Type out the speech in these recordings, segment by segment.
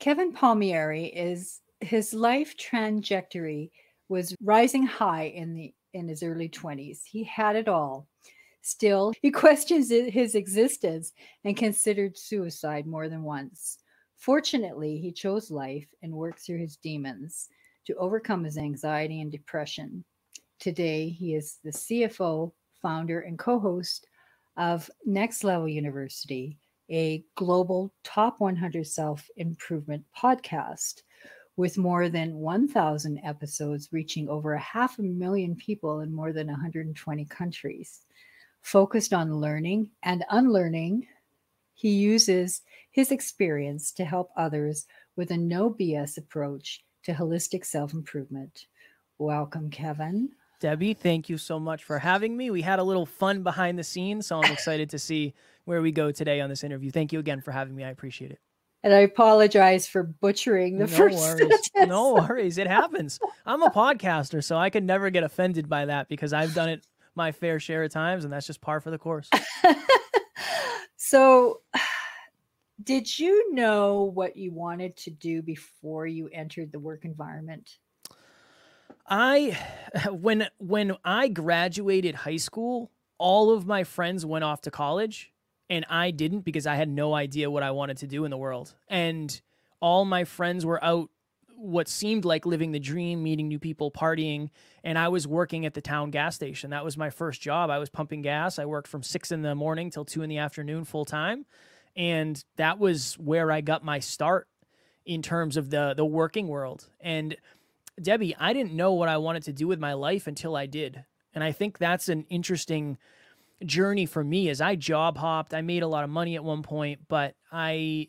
Kevin Palmieri is his life trajectory was rising high in the in his early 20s. He had it all. Still, he questions his existence and considered suicide more than once. Fortunately, he chose life and worked through his demons to overcome his anxiety and depression. Today, he is the CFO, founder, and co host of Next Level University, a global top 100 self improvement podcast with more than 1,000 episodes reaching over a half a million people in more than 120 countries. Focused on learning and unlearning, he uses his experience to help others with a no BS approach to holistic self improvement. Welcome, Kevin. Debbie, thank you so much for having me. We had a little fun behind the scenes, so I'm excited to see where we go today on this interview. Thank you again for having me. I appreciate it. And I apologize for butchering the no first worries. No worries. It happens. I'm a podcaster, so I could never get offended by that because I've done it my fair share of times, and that's just par for the course. so, did you know what you wanted to do before you entered the work environment? I when when I graduated high school, all of my friends went off to college and I didn't because I had no idea what I wanted to do in the world. And all my friends were out what seemed like living the dream, meeting new people, partying, and I was working at the town gas station. That was my first job. I was pumping gas. I worked from 6 in the morning till 2 in the afternoon full time. And that was where I got my start in terms of the the working world. And Debbie, I didn't know what I wanted to do with my life until I did. And I think that's an interesting journey for me is I job hopped. I made a lot of money at one point, but I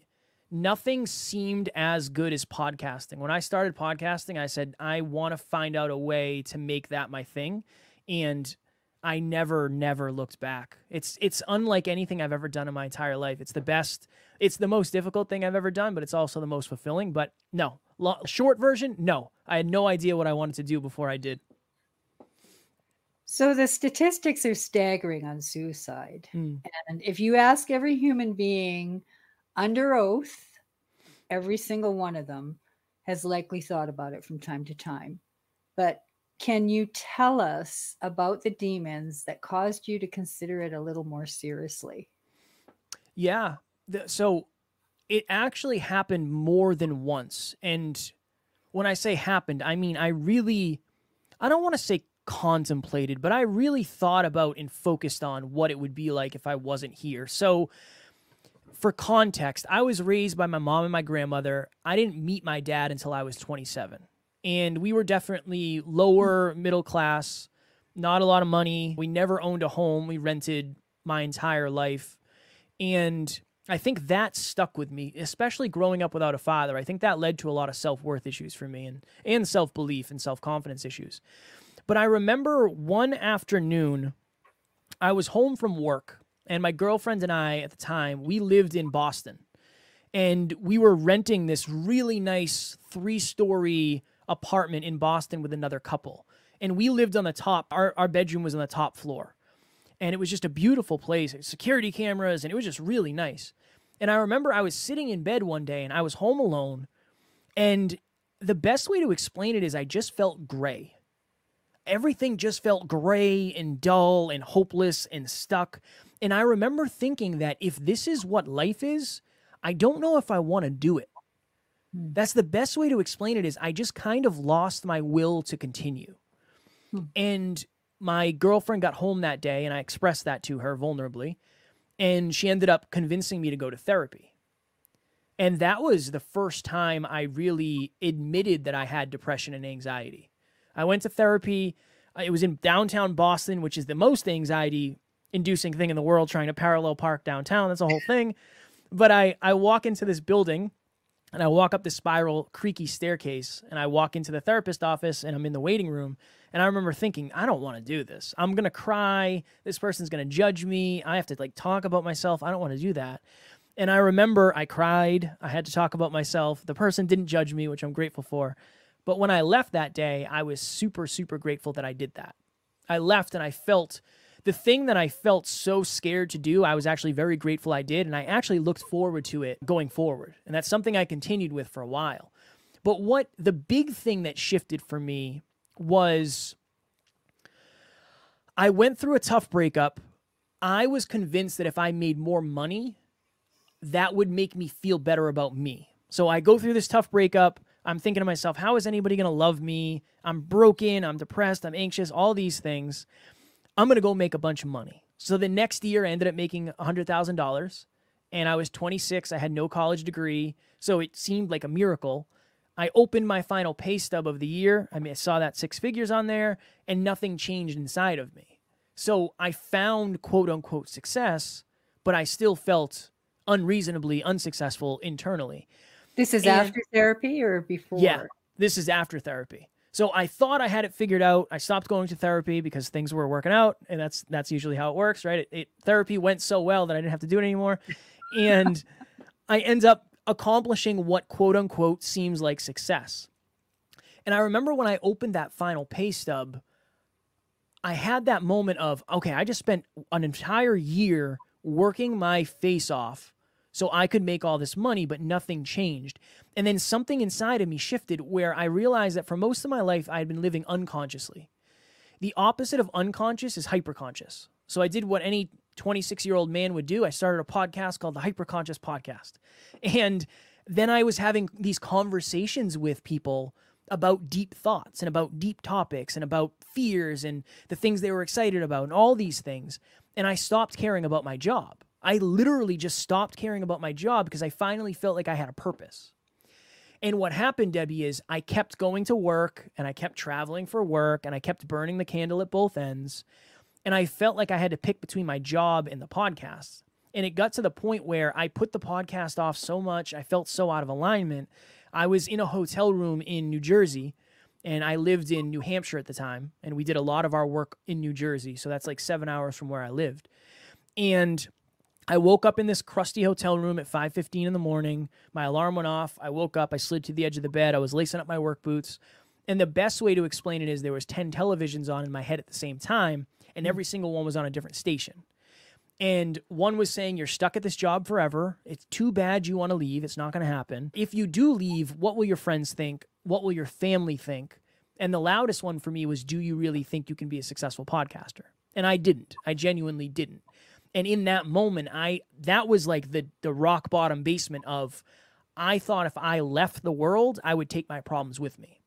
nothing seemed as good as podcasting. When I started podcasting, I said I want to find out a way to make that my thing and I never never looked back. It's it's unlike anything I've ever done in my entire life. It's the best. It's the most difficult thing I've ever done, but it's also the most fulfilling. But no, short version, no. I had no idea what I wanted to do before I did. So the statistics are staggering on suicide. Mm. And if you ask every human being under oath, every single one of them has likely thought about it from time to time. But can you tell us about the demons that caused you to consider it a little more seriously? Yeah. So it actually happened more than once. And when I say happened, I mean, I really, I don't want to say contemplated, but I really thought about and focused on what it would be like if I wasn't here. So, for context, I was raised by my mom and my grandmother. I didn't meet my dad until I was 27 and we were definitely lower middle class, not a lot of money. We never owned a home. We rented my entire life. And I think that stuck with me, especially growing up without a father. I think that led to a lot of self-worth issues for me and and self-belief and self-confidence issues. But I remember one afternoon I was home from work and my girlfriend and I at the time, we lived in Boston. And we were renting this really nice three-story apartment in Boston with another couple. And we lived on the top, our, our bedroom was on the top floor. And it was just a beautiful place, security cameras, and it was just really nice. And I remember I was sitting in bed one day and I was home alone. And the best way to explain it is I just felt gray. Everything just felt gray and dull and hopeless and stuck. And I remember thinking that if this is what life is, I don't know if I want to do it. Hmm. That's the best way to explain it is I just kind of lost my will to continue. Hmm. And my girlfriend got home that day and I expressed that to her vulnerably. And she ended up convincing me to go to therapy. And that was the first time I really admitted that I had depression and anxiety. I went to therapy. Uh, it was in downtown Boston, which is the most anxiety inducing thing in the world, trying to parallel park downtown. That's a whole thing. But I, I walk into this building and I walk up the spiral, creaky staircase, and I walk into the therapist office, and I'm in the waiting room. And I remember thinking, I don't want to do this. I'm gonna cry. This person's gonna judge me. I have to like talk about myself. I don't want to do that. And I remember I cried. I had to talk about myself. The person didn't judge me, which I'm grateful for. But when I left that day, I was super, super grateful that I did that. I left and I felt the thing that I felt so scared to do, I was actually very grateful I did. And I actually looked forward to it going forward. And that's something I continued with for a while. But what the big thing that shifted for me was I went through a tough breakup. I was convinced that if I made more money, that would make me feel better about me. So I go through this tough breakup. I'm thinking to myself, how is anybody going to love me? I'm broken, I'm depressed, I'm anxious, all these things. I'm going to go make a bunch of money. So the next year, I ended up making $100,000 and I was 26. I had no college degree. So it seemed like a miracle. I opened my final pay stub of the year. I mean, I saw that six figures on there and nothing changed inside of me. So I found quote unquote success, but I still felt unreasonably unsuccessful internally. This is and, after therapy or before? Yeah, this is after therapy. So I thought I had it figured out. I stopped going to therapy because things were working out, and that's that's usually how it works, right? It, it therapy went so well that I didn't have to do it anymore, and I end up accomplishing what quote unquote seems like success. And I remember when I opened that final pay stub, I had that moment of okay, I just spent an entire year working my face off so I could make all this money, but nothing changed. And then something inside of me shifted where I realized that for most of my life, I had been living unconsciously. The opposite of unconscious is hyperconscious. So I did what any 26 year old man would do. I started a podcast called the Hyperconscious Podcast. And then I was having these conversations with people about deep thoughts and about deep topics and about fears and the things they were excited about and all these things. And I stopped caring about my job. I literally just stopped caring about my job because I finally felt like I had a purpose. And what happened, Debbie, is I kept going to work and I kept traveling for work and I kept burning the candle at both ends. And I felt like I had to pick between my job and the podcast. And it got to the point where I put the podcast off so much, I felt so out of alignment. I was in a hotel room in New Jersey and I lived in New Hampshire at the time. And we did a lot of our work in New Jersey. So that's like seven hours from where I lived. And I woke up in this crusty hotel room at 5:15 in the morning. My alarm went off. I woke up, I slid to the edge of the bed. I was lacing up my work boots. And the best way to explain it is there was 10 televisions on in my head at the same time, and hmm. every single one was on a different station. And one was saying, You're stuck at this job forever. It's too bad you want to leave. It's not going to happen. If you do leave, what will your friends think? What will your family think? And the loudest one for me was, Do you really think you can be a successful podcaster? And I didn't. I genuinely didn't and in that moment i that was like the the rock bottom basement of i thought if i left the world i would take my problems with me.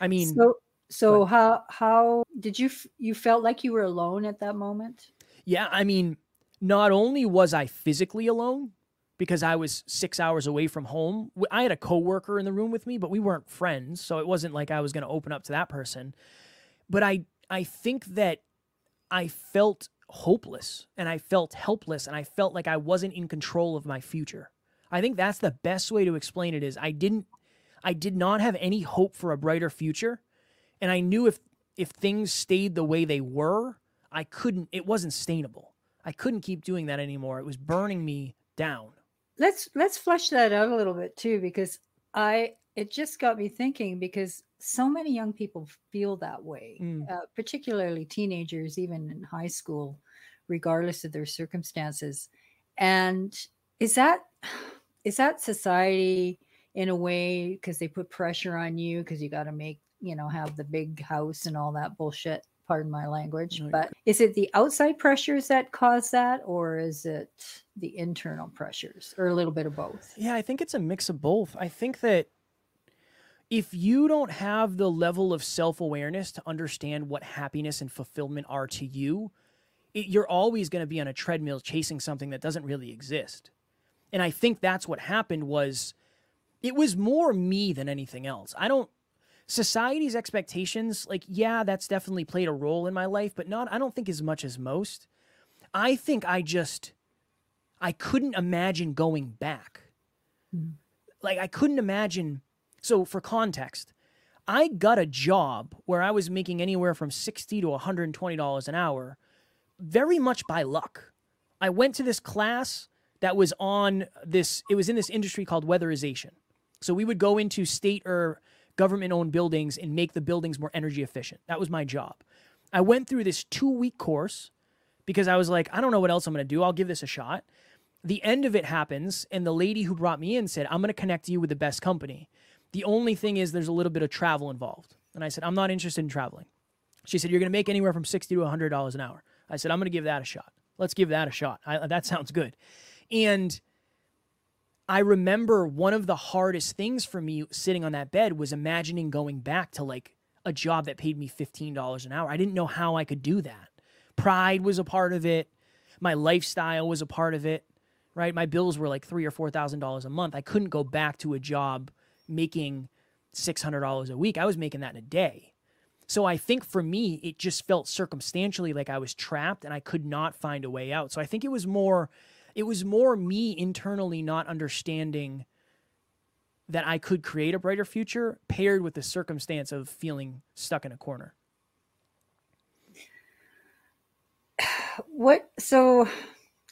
I mean so so how how did you you felt like you were alone at that moment? Yeah i mean not only was i physically alone because i was six hours away from home i had a coworker in the room with me but we weren't friends so it wasn't like i was going to open up to that person. But i i think that i felt hopeless and I felt helpless and I felt like I wasn't in control of my future. I think that's the best way to explain it is I didn't I did not have any hope for a brighter future and I knew if if things stayed the way they were, I couldn't it wasn't sustainable. I couldn't keep doing that anymore. It was burning me down. Let's let's flesh that out a little bit too because I it just got me thinking because so many young people feel that way, mm. uh, particularly teenagers, even in high school, regardless of their circumstances. And is that is that society in a way because they put pressure on you because you got to make you know have the big house and all that bullshit pardon my language right. but is it the outside pressures that cause that or is it the internal pressures or a little bit of both yeah i think it's a mix of both i think that if you don't have the level of self awareness to understand what happiness and fulfillment are to you, it, you're always going to be on a treadmill chasing something that doesn't really exist. And I think that's what happened was it was more me than anything else. I don't society's expectations like yeah, that's definitely played a role in my life, but not I don't think as much as most. I think I just I couldn't imagine going back. Mm. Like I couldn't imagine so, for context, I got a job where I was making anywhere from 60 to $120 an hour very much by luck. I went to this class that was on this, it was in this industry called weatherization. So, we would go into state or government owned buildings and make the buildings more energy efficient. That was my job. I went through this two week course because I was like, I don't know what else I'm going to do. I'll give this a shot. The end of it happens, and the lady who brought me in said, I'm going to connect you with the best company. The only thing is, there's a little bit of travel involved. And I said, I'm not interested in traveling. She said, You're going to make anywhere from 60 to $100 an hour. I said, I'm going to give that a shot. Let's give that a shot. I, that sounds good. And I remember one of the hardest things for me sitting on that bed was imagining going back to like a job that paid me $15 an hour. I didn't know how I could do that. Pride was a part of it. My lifestyle was a part of it, right? My bills were like three or four thousand dollars a month. I couldn't go back to a job making six hundred dollars a week. I was making that in a day. So I think for me, it just felt circumstantially like I was trapped and I could not find a way out. So I think it was more it was more me internally not understanding that I could create a brighter future paired with the circumstance of feeling stuck in a corner. What so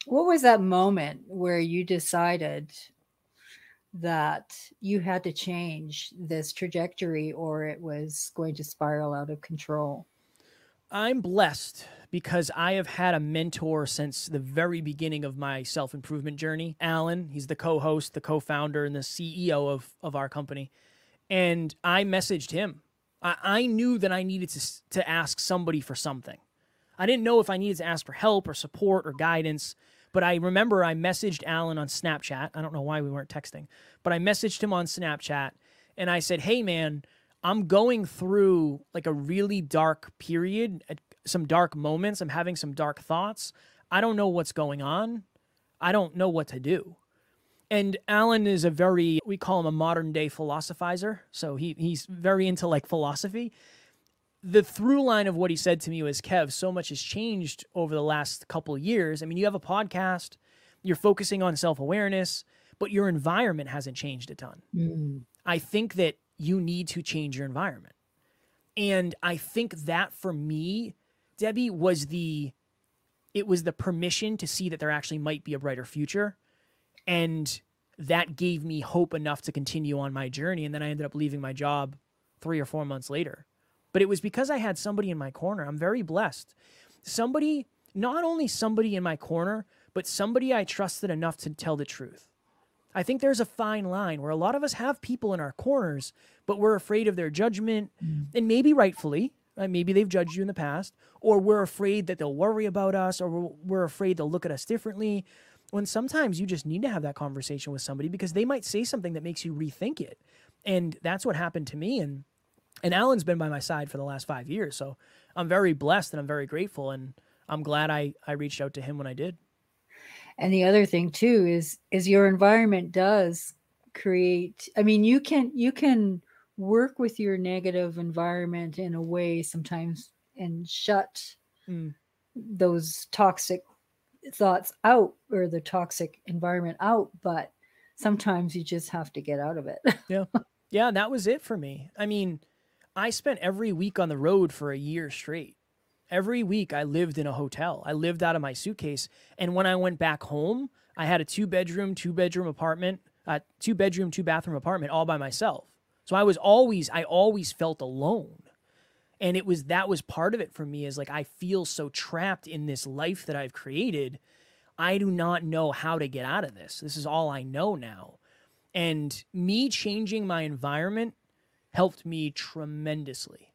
what was that moment where you decided that you had to change this trajectory or it was going to spiral out of control? I'm blessed because I have had a mentor since the very beginning of my self improvement journey. Alan, he's the co host, the co founder, and the CEO of, of our company. And I messaged him. I, I knew that I needed to, to ask somebody for something. I didn't know if I needed to ask for help or support or guidance, but I remember I messaged Alan on Snapchat. I don't know why we weren't texting, but I messaged him on Snapchat and I said, Hey, man, I'm going through like a really dark period, uh, some dark moments. I'm having some dark thoughts. I don't know what's going on. I don't know what to do. And Alan is a very, we call him a modern day philosophizer. So he, he's very into like philosophy the through line of what he said to me was Kev, so much has changed over the last couple years. I mean, you have a podcast, you're focusing on self awareness, but your environment hasn't changed a ton. Mm. I think that you need to change your environment. And I think that for me, Debbie, was the it was the permission to see that there actually might be a brighter future. And that gave me hope enough to continue on my journey. And then I ended up leaving my job three or four months later. But it was because I had somebody in my corner. I'm very blessed. Somebody, not only somebody in my corner, but somebody I trusted enough to tell the truth. I think there's a fine line where a lot of us have people in our corners, but we're afraid of their judgment, mm. and maybe rightfully, right? maybe they've judged you in the past, or we're afraid that they'll worry about us, or we're, we're afraid they'll look at us differently. When sometimes you just need to have that conversation with somebody because they might say something that makes you rethink it. And that's what happened to me. And and Alan's been by my side for the last five years. So I'm very blessed and I'm very grateful. And I'm glad I, I reached out to him when I did. And the other thing too is is your environment does create I mean you can you can work with your negative environment in a way sometimes and shut mm. those toxic thoughts out or the toxic environment out but sometimes you just have to get out of it yeah yeah that was it for me i mean I spent every week on the road for a year straight. Every week I lived in a hotel. I lived out of my suitcase. And when I went back home, I had a two bedroom, two bedroom apartment, uh, two bedroom, two bathroom apartment all by myself. So I was always, I always felt alone. And it was, that was part of it for me is like, I feel so trapped in this life that I've created. I do not know how to get out of this. This is all I know now. And me changing my environment helped me tremendously.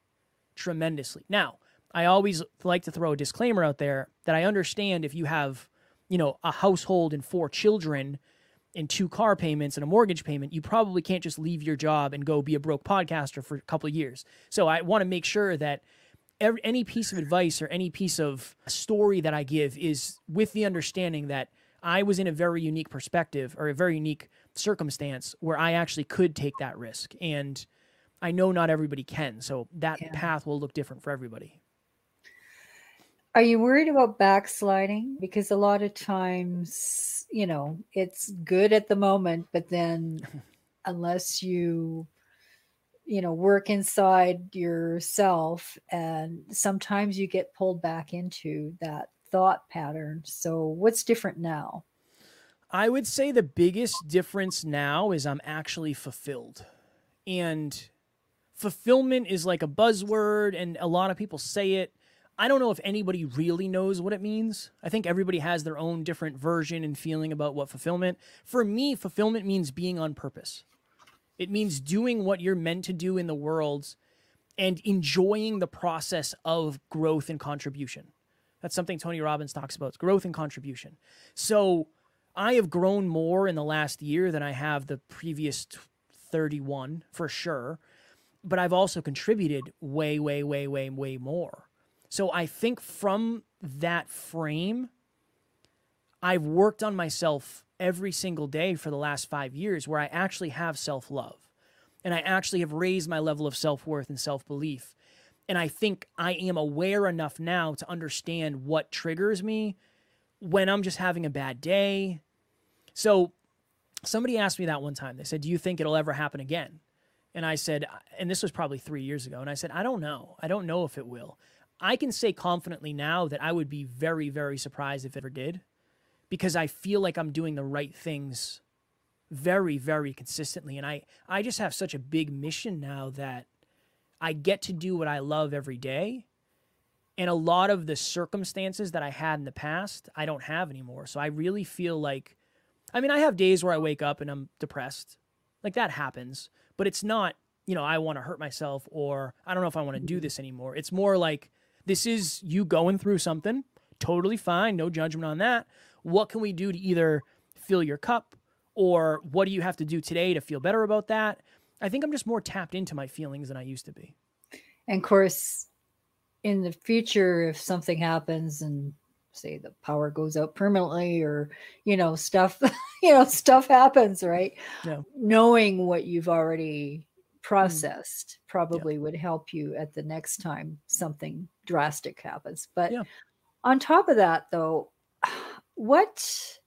Tremendously. Now, I always like to throw a disclaimer out there that I understand if you have, you know, a household and four children and two car payments and a mortgage payment, you probably can't just leave your job and go be a broke podcaster for a couple of years. So I want to make sure that every, any piece of advice or any piece of story that I give is with the understanding that I was in a very unique perspective or a very unique circumstance where I actually could take that risk. And I know not everybody can, so that yeah. path will look different for everybody. Are you worried about backsliding? Because a lot of times, you know, it's good at the moment, but then unless you, you know, work inside yourself, and sometimes you get pulled back into that thought pattern. So, what's different now? I would say the biggest difference now is I'm actually fulfilled. And fulfillment is like a buzzword and a lot of people say it. I don't know if anybody really knows what it means. I think everybody has their own different version and feeling about what fulfillment. For me, fulfillment means being on purpose. It means doing what you're meant to do in the world and enjoying the process of growth and contribution. That's something Tony Robbins talks about, growth and contribution. So, I have grown more in the last year than I have the previous 31 for sure, but I've also contributed way way way way way more. So I think from that frame, I've worked on myself every single day for the last five years where I actually have self love and I actually have raised my level of self worth and self belief. And I think I am aware enough now to understand what triggers me when I'm just having a bad day. So somebody asked me that one time. They said, Do you think it'll ever happen again? And I said, and this was probably three years ago. And I said, I don't know. I don't know if it will. I can say confidently now that I would be very, very surprised if it ever did because I feel like I'm doing the right things very, very consistently. And I, I just have such a big mission now that I get to do what I love every day. And a lot of the circumstances that I had in the past, I don't have anymore. So I really feel like, I mean, I have days where I wake up and I'm depressed. Like that happens, but it's not, you know, I want to hurt myself or I don't know if I want to do this anymore. It's more like, this is you going through something, totally fine, no judgment on that. What can we do to either fill your cup or what do you have to do today to feel better about that? I think I'm just more tapped into my feelings than I used to be. And of course, in the future, if something happens and say the power goes out permanently or you know stuff you know stuff happens right yeah. knowing what you've already Mm. processed mm. probably yeah. would help you at the next time something drastic happens. But yeah. on top of that, though, what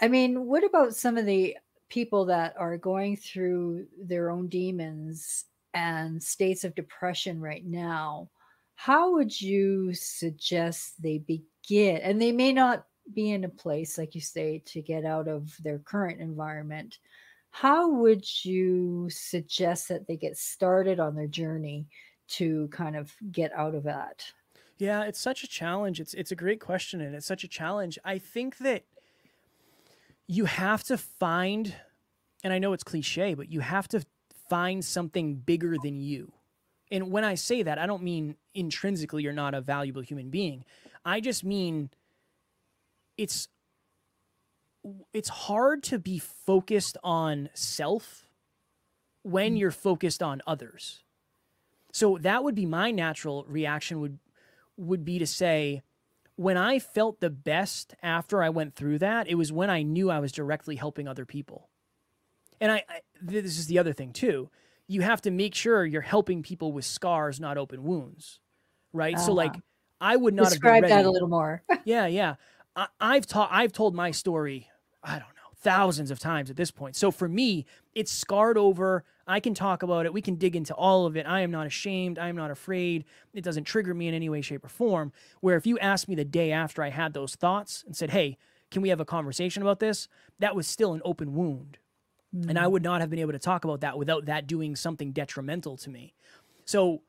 I mean, what about some of the people that are going through their own demons and states of depression right now? How would you suggest they begin? And they may not be in a place, like you say, to get out of their current environment how would you suggest that they get started on their journey to kind of get out of that? Yeah, it's such a challenge. It's it's a great question and it's such a challenge. I think that you have to find and I know it's cliche, but you have to find something bigger than you. And when I say that, I don't mean intrinsically you're not a valuable human being. I just mean it's it's hard to be focused on self when mm. you're focused on others. So that would be my natural reaction would would be to say when I felt the best after I went through that, it was when I knew I was directly helping other people. And I, I this is the other thing too. You have to make sure you're helping people with scars, not open wounds. Right? Uh-huh. So like I would not describe that a little more. yeah, yeah. I, I've taught I've told my story I don't know, thousands of times at this point. So for me, it's scarred over. I can talk about it. We can dig into all of it. I am not ashamed. I am not afraid. It doesn't trigger me in any way, shape, or form. Where if you asked me the day after I had those thoughts and said, hey, can we have a conversation about this? That was still an open wound. Mm-hmm. And I mm. would not have been able to talk about that without that doing something detrimental to me. So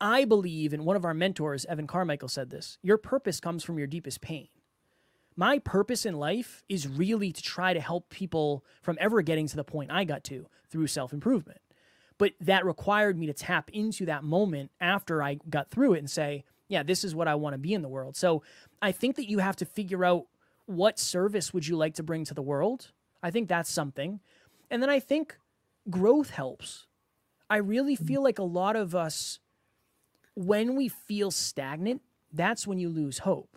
I believe, and one of our mentors, Evan Carmichael, said this your purpose comes from your deepest pain my purpose in life is really to try to help people from ever getting to the point I got to through self improvement. But that required me to tap into that moment after I got through it and say, yeah, this is what I want to be in the world. So I think that you have to figure out what service would you like to bring to the world. I think that's something. And then I think growth helps. I really mm-hmm. feel like a lot of us, when we feel stagnant, that's when you lose hope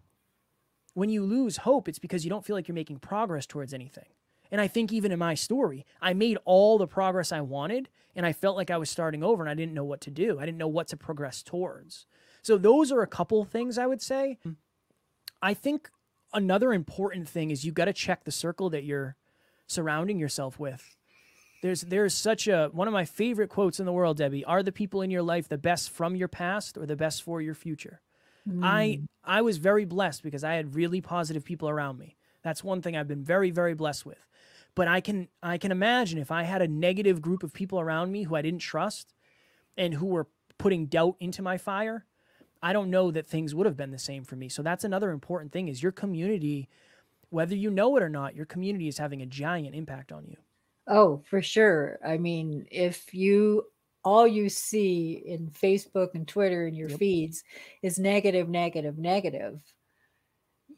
when you lose hope, it's because you don't feel like you're making progress towards anything. And I think even in my story, I made all the progress I wanted and I felt like I was starting over and I didn't know what to do. I didn't know what to progress towards. So those are a couple things I would say. I think another important thing is you got to check the circle that you're surrounding yourself with. There's there's such a one of my favorite quotes in the world, Debbie, are the people in your life the best from your past or the best for your future? Mm. I I was very blessed because I had really positive people around me. That's one thing I've been very very blessed with. But I can I can imagine if I had a negative group of people around me who I didn't trust and who were putting doubt into my fire, I don't know that things would have been the same for me. So that's another important thing is your community, whether you know it or not, your community is having a giant impact on you. Oh, for sure. I mean, if you all you see in Facebook and Twitter and your yep. feeds is negative, negative, negative,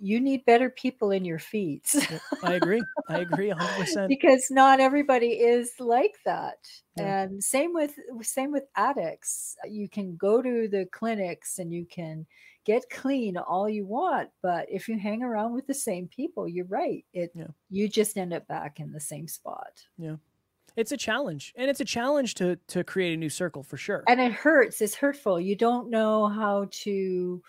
you need better people in your feeds. I agree. I agree 100%. because not everybody is like that. Yeah. And same with same with addicts. You can go to the clinics and you can get clean all you want, but if you hang around with the same people, you're right. It yeah. you just end up back in the same spot. Yeah. It's a challenge. And it's a challenge to to create a new circle for sure. And it hurts. It's hurtful. You don't know how to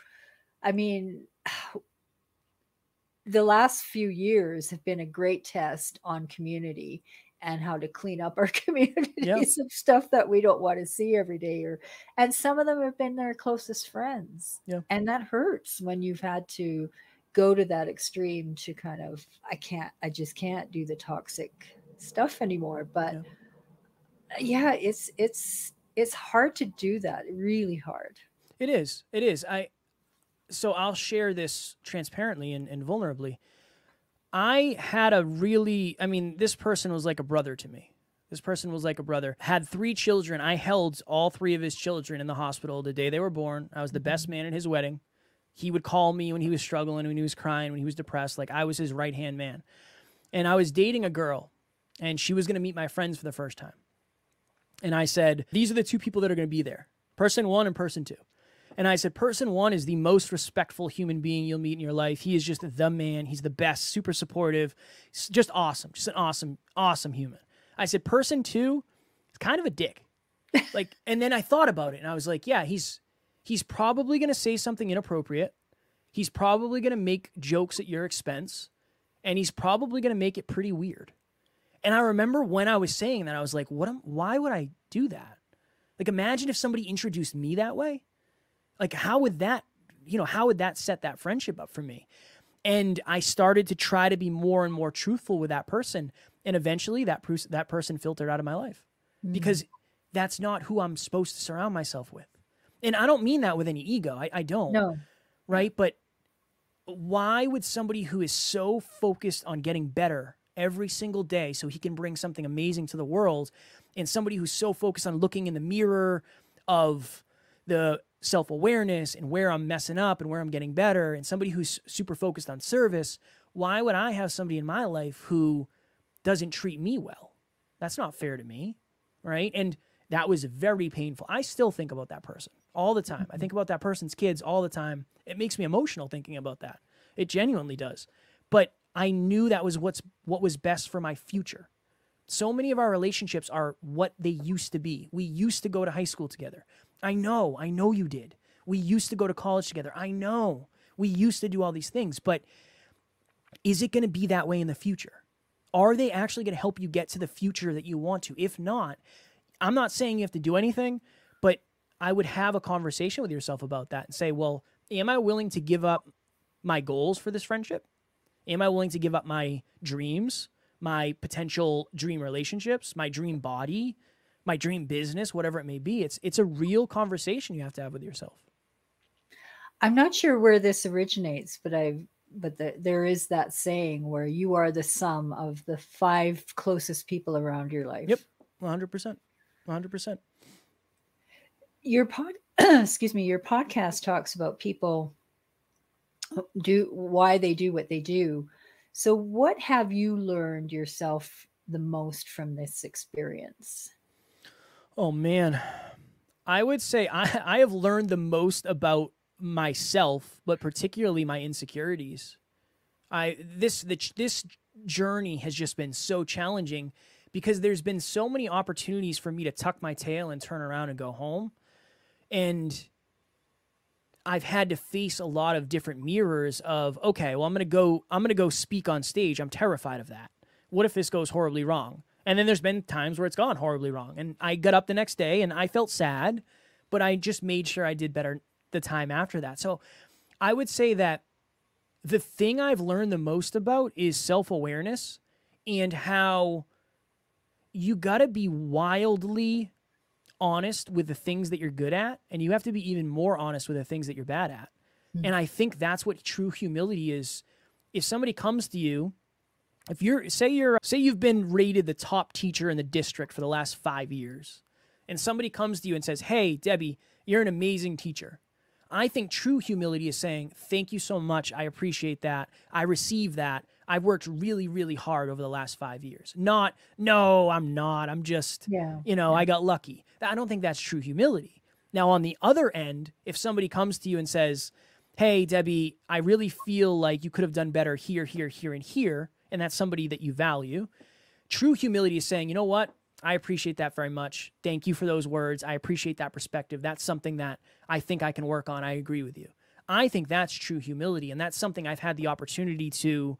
I mean the last few years have been a great test on community and how to clean up our communities yeah. of stuff that we don't want to see every day or and some of them have been their closest friends yeah. and that hurts when you've had to go to that extreme to kind of i can't i just can't do the toxic stuff anymore but yeah, yeah it's it's it's hard to do that really hard it is it is i so I'll share this transparently and, and vulnerably. I had a really, I mean, this person was like a brother to me. This person was like a brother. Had three children. I held all three of his children in the hospital the day they were born. I was the best mm-hmm. man at his wedding. He would call me when he was struggling, when he was crying, when he was depressed. Like I was his right hand man. And I was dating a girl, and she was going to meet my friends for the first time. And I said, These are the two people that are going to be there person one and person two. And I said, person one is the most respectful human being you'll meet in your life. He is just the man. He's the best, super supportive, just awesome, just an awesome, awesome human. I said, person two is kind of a dick. like, and then I thought about it and I was like, yeah, he's he's probably gonna say something inappropriate. He's probably gonna make jokes at your expense, and he's probably gonna make it pretty weird. And I remember when I was saying that, I was like, what am why would I do that? Like imagine if somebody introduced me that way like, how would that, you know, how would that set that friendship up for me? And I started to try to be more and more truthful with that person. And eventually that, that person filtered out of my life mm-hmm. because that's not who I'm supposed to surround myself with. And I don't mean that with any ego. I, I don't. No. Right. But why would somebody who is so focused on getting better every single day so he can bring something amazing to the world and somebody who's so focused on looking in the mirror of the self awareness and where I'm messing up and where I'm getting better, and somebody who's super focused on service, why would I have somebody in my life who doesn't treat me well? That's not fair to me. Right. And that was very painful. I still think about that person all the time. I think about that person's kids all the time. It makes me emotional thinking about that. It genuinely does. But I knew that was what's what was best for my future. So many of our relationships are what they used to be. We used to go to high school together. I know, I know you did. We used to go to college together. I know. We used to do all these things, but is it going to be that way in the future? Are they actually going to help you get to the future that you want to? If not, I'm not saying you have to do anything, but I would have a conversation with yourself about that and say, well, am I willing to give up my goals for this friendship? Am I willing to give up my dreams, my potential dream relationships, my dream body, my dream business, whatever it may be. It's it's a real conversation you have to have with yourself. I'm not sure where this originates, but I've but the, there is that saying where you are the sum of the five closest people around your life. Yep, 100%. 100%. Your pod excuse me, your podcast talks about people do why they do what they do. So what have you learned yourself the most from this experience? Oh man, I would say I I have learned the most about myself, but particularly my insecurities. I this the, this journey has just been so challenging because there's been so many opportunities for me to tuck my tail and turn around and go home. And I've had to face a lot of different mirrors of okay, well I'm to go I'm to go speak on stage. I'm terrified of that. What if this goes horribly wrong? And then there's been times where it's gone horribly wrong. And I got up the next day and I felt sad, but I just made sure I did better the time after that. So I would say that the thing I've learned the most about is self awareness and how you got to be wildly honest with the things that you're good at and you have to be even more honest with the things that you're bad at. Mm-hmm. And I think that's what true humility is. If somebody comes to you, if you're say you're say you've been rated the top teacher in the district for the last 5 years and somebody comes to you and says, "Hey, Debbie, you're an amazing teacher." I think true humility is saying, "Thank you so much. I appreciate that. I receive that. I've worked really, really hard over the last five years. Not, no, I'm not. I'm just, yeah. you know, yeah. I got lucky. I don't think that's true humility. Now, on the other end, if somebody comes to you and says, Hey, Debbie, I really feel like you could have done better here, here, here, and here, and that's somebody that you value, true humility is saying, You know what? I appreciate that very much. Thank you for those words. I appreciate that perspective. That's something that I think I can work on. I agree with you. I think that's true humility. And that's something I've had the opportunity to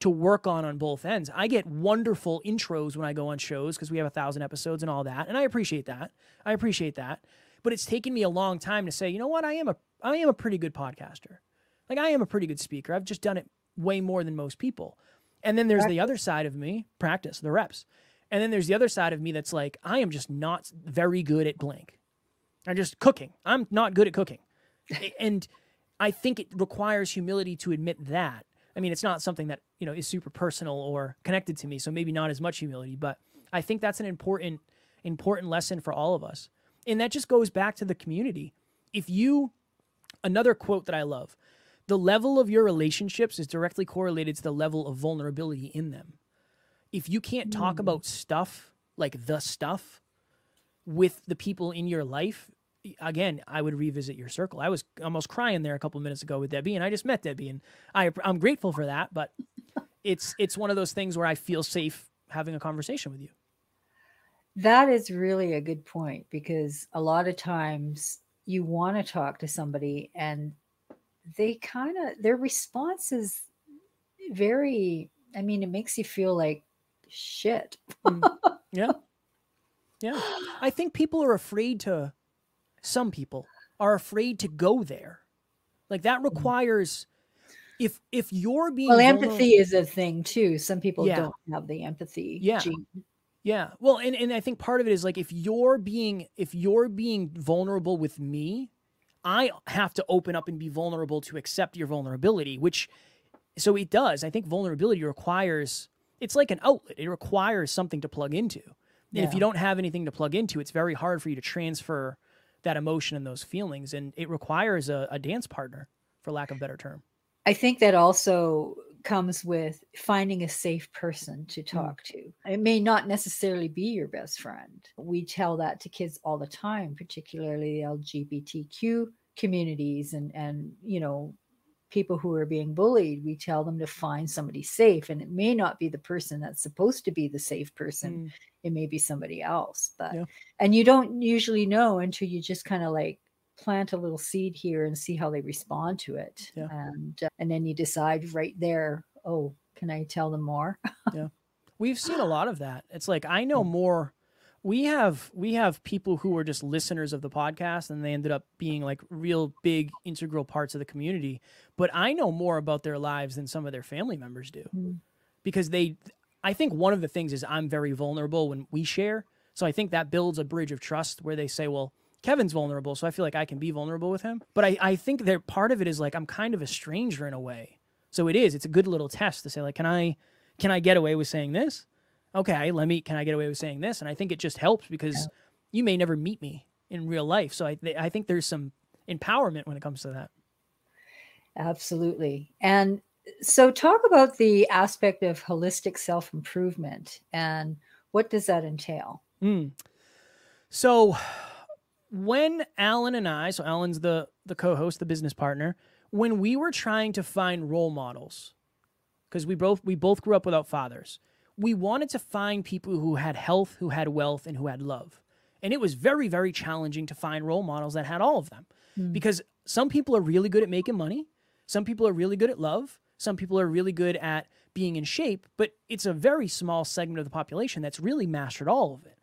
to work on on both ends. I get wonderful intros when I go on shows because we have a thousand episodes and all that, and I appreciate that. I appreciate that. But it's taken me a long time to say, you know what, I am a I am a pretty good podcaster. Like I am a pretty good speaker. I've just done it way more than most people. And then there's the other side of me, practice, the reps. And then there's the other side of me that's like, I am just not very good at blank. I'm just cooking. I'm not good at cooking. and I think it requires humility to admit that I mean, it's not something that, you know, is super personal or connected to me, so maybe not as much humility, but I think that's an important important lesson for all of us. And that just goes back to the community. If you another quote that I love, the level of your relationships is directly correlated to the level of vulnerability in them. If you can't talk mm. about stuff like the stuff with the people in your life, again, I would revisit your circle. I was almost crying there a couple minutes ago with Debbie, and I just met Debbie, and I I'm grateful for that. But it's it's one of those things where I feel safe having a conversation with you. That is really a good point because a lot of times you want to talk to somebody and they kind of their response is very I mean it makes you feel like shit. Mm. yeah. Yeah. I think people are afraid to some people are afraid to go there. Like that mm-hmm. requires if if you're being well, empathy is a thing too. Some people yeah. don't have the empathy. Yeah. Gene. Yeah. Well, and, and I think part of it is like if you're being if you're being vulnerable with me, I have to open up and be vulnerable to accept your vulnerability, which so it does. I think vulnerability requires it's like an outlet. It requires something to plug into. And yeah. if you don't have anything to plug into, it's very hard for you to transfer that emotion and those feelings. And it requires a, a dance partner, for lack of a better term. I think that also comes with finding a safe person to mm. talk to. It may not necessarily be your best friend. We tell that to kids all the time, particularly the LGBTQ communities and and you know people who are being bullied, we tell them to find somebody safe. And it may not be the person that's supposed to be the safe person, mm. it may be somebody else. But, yeah. and you don't usually know until you just kind of like plant a little seed here and see how they respond to it. Yeah. And, uh, and then you decide right there, oh, can I tell them more? yeah. We've seen a lot of that. It's like, I know more we have we have people who are just listeners of the podcast and they ended up being like real big integral parts of the community but i know more about their lives than some of their family members do mm. because they i think one of the things is i'm very vulnerable when we share so i think that builds a bridge of trust where they say well kevin's vulnerable so i feel like i can be vulnerable with him but i, I think that part of it is like i'm kind of a stranger in a way so it is it's a good little test to say like can i can i get away with saying this okay, let me, can I get away with saying this? And I think it just helps because you may never meet me in real life. So I, I think there's some empowerment when it comes to that. Absolutely. And so talk about the aspect of holistic self improvement and what does that entail? Mm. So when Alan and I, so Alan's the the co-host, the business partner, when we were trying to find role models, because we both we both grew up without fathers we wanted to find people who had health, who had wealth, and who had love. And it was very, very challenging to find role models that had all of them mm. because some people are really good at making money, some people are really good at love, some people are really good at being in shape, but it's a very small segment of the population that's really mastered all of it.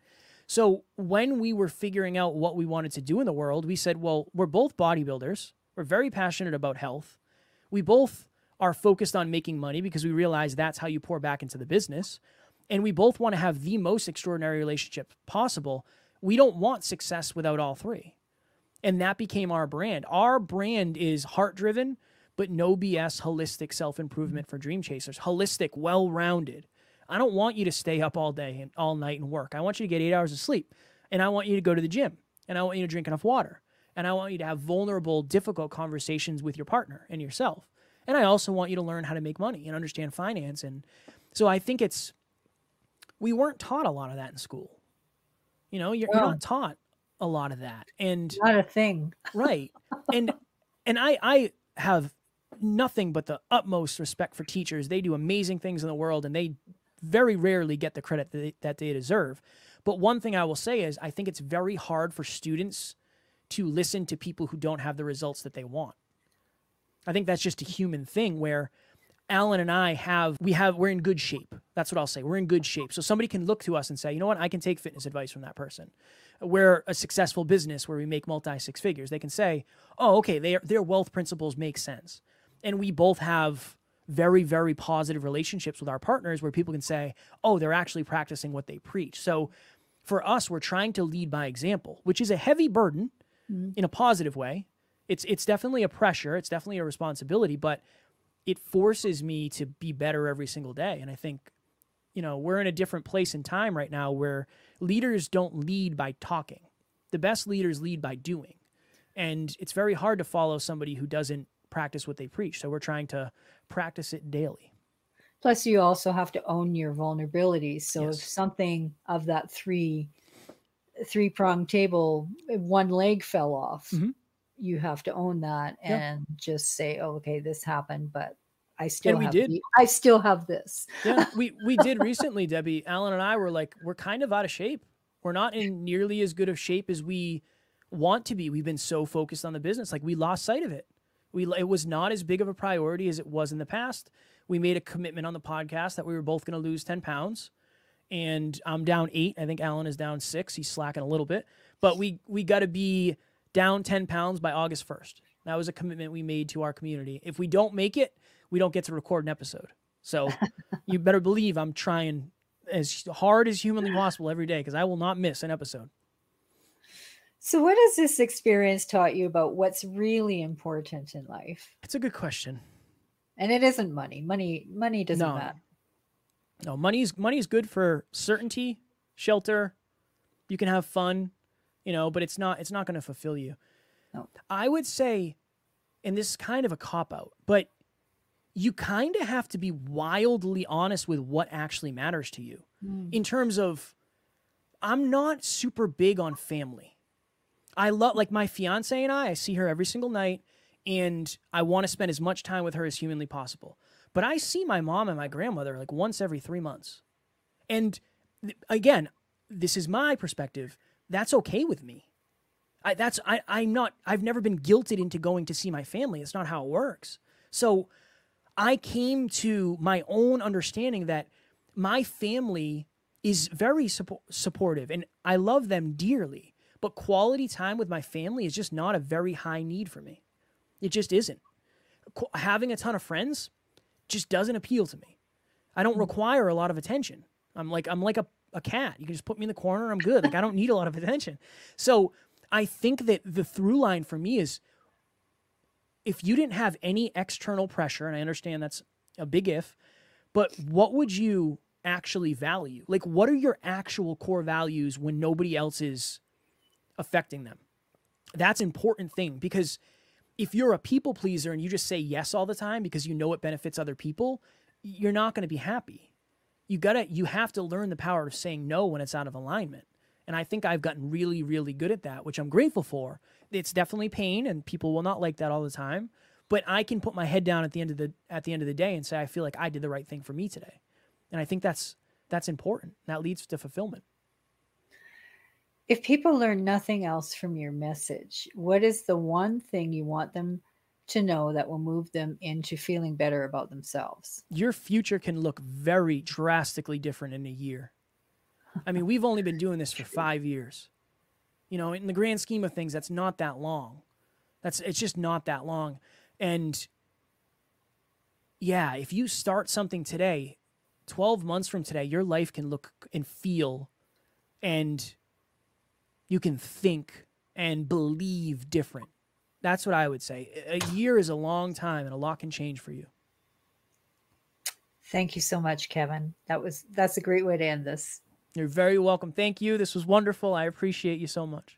So when we were figuring out what we wanted to do in the world, we said, well, we're both bodybuilders, we're very passionate about health, we both are focused on making money because we realize that's how you pour back into the business. And we both want to have the most extraordinary relationship possible. We don't want success without all three. And that became our brand. Our brand is heart driven, but no BS, holistic self improvement for dream chasers. Holistic, well rounded. I don't want you to stay up all day and all night and work. I want you to get eight hours of sleep. And I want you to go to the gym. And I want you to drink enough water. And I want you to have vulnerable, difficult conversations with your partner and yourself. And I also want you to learn how to make money and understand finance. And so I think it's, we weren't taught a lot of that in school. You know, you're, you're not taught a lot of that. And not a thing. right. And, and I, I have nothing but the utmost respect for teachers. They do amazing things in the world and they very rarely get the credit that they, that they deserve. But one thing I will say is I think it's very hard for students to listen to people who don't have the results that they want. I think that's just a human thing where Alan and I have we have we're in good shape. That's what I'll say. We're in good shape. So somebody can look to us and say, "You know what? I can take fitness advice from that person." We're a successful business where we make multi six figures. They can say, "Oh, okay, their their wealth principles make sense." And we both have very very positive relationships with our partners where people can say, "Oh, they're actually practicing what they preach." So for us, we're trying to lead by example, which is a heavy burden mm-hmm. in a positive way. It's it's definitely a pressure, it's definitely a responsibility, but it forces me to be better every single day. And I think, you know, we're in a different place in time right now where leaders don't lead by talking. The best leaders lead by doing. And it's very hard to follow somebody who doesn't practice what they preach. So we're trying to practice it daily. Plus, you also have to own your vulnerabilities. So yes. if something of that three three prong table, one leg fell off, mm-hmm you have to own that and just say, oh, okay, this happened, but I still and we did. The, I still have this. yeah, we we did recently, Debbie. Alan and I were like, we're kind of out of shape. We're not in nearly as good of shape as we want to be. We've been so focused on the business, like we lost sight of it. We it was not as big of a priority as it was in the past. We made a commitment on the podcast that we were both going to lose ten pounds, and I'm down eight. I think Alan is down six. He's slacking a little bit, but we we got to be down 10 pounds by August 1st. That was a commitment we made to our community. If we don't make it, we don't get to record an episode. So you better believe I'm trying as hard as humanly possible every day because I will not miss an episode. So, what has this experience taught you about what's really important in life? It's a good question. And it isn't money. Money, money doesn't no. matter. No, money's money's good for certainty, shelter. You can have fun you know, but it's not it's not going to fulfill you. No. I would say and this is kind of a cop out, but you kind of have to be wildly honest with what actually matters to you mm. in terms of I'm not super big on family. I love like my fiance and I, I see her every single night and I want to spend as much time with her as humanly possible. But I see my mom and my grandmother like once every 3 months. And again, this is my perspective that's okay with me. I, that's I, I'm not I've never been guilted into going to see my family. It's not how it works. So I came to my own understanding that my family is very support, supportive and I love them dearly. But quality time with my family is just not a very high need for me. It just isn't. Qu- having a ton of friends just doesn't appeal to me. I don't hmm. require a lot of attention. I'm like I'm like a a cat. You can just put me in the corner. I'm good. Like I don't need a lot of attention. So I think that the through line for me is if you didn't have any external pressure, and I understand that's a big if, but what would you actually value? Like, what are your actual core values when nobody else is affecting them? That's important thing because if you're a people pleaser and you just say yes all the time because you know it benefits other people, you're not going to be happy. You gotta you have to learn the power of saying no when it's out of alignment. And i think i've gotten really really good at that which i'm grateful for. It's definitely pain and people will not like that all the time but i can put my head down at the end of the at the end of the day and say i feel like i did the right thing for me today. And i think that's that's important. That leads to fulfillment if people learn nothing else from your message what is the one thing you want them to know that will move them into feeling better about themselves. Your future can look very drastically different in a year. I mean, we've only been doing this for 5 years. You know, in the grand scheme of things that's not that long. That's it's just not that long. And yeah, if you start something today, 12 months from today, your life can look and feel and you can think and believe different. That's what I would say. A year is a long time and a lot can change for you. Thank you so much, Kevin. That was that's a great way to end this. You're very welcome. Thank you. This was wonderful. I appreciate you so much.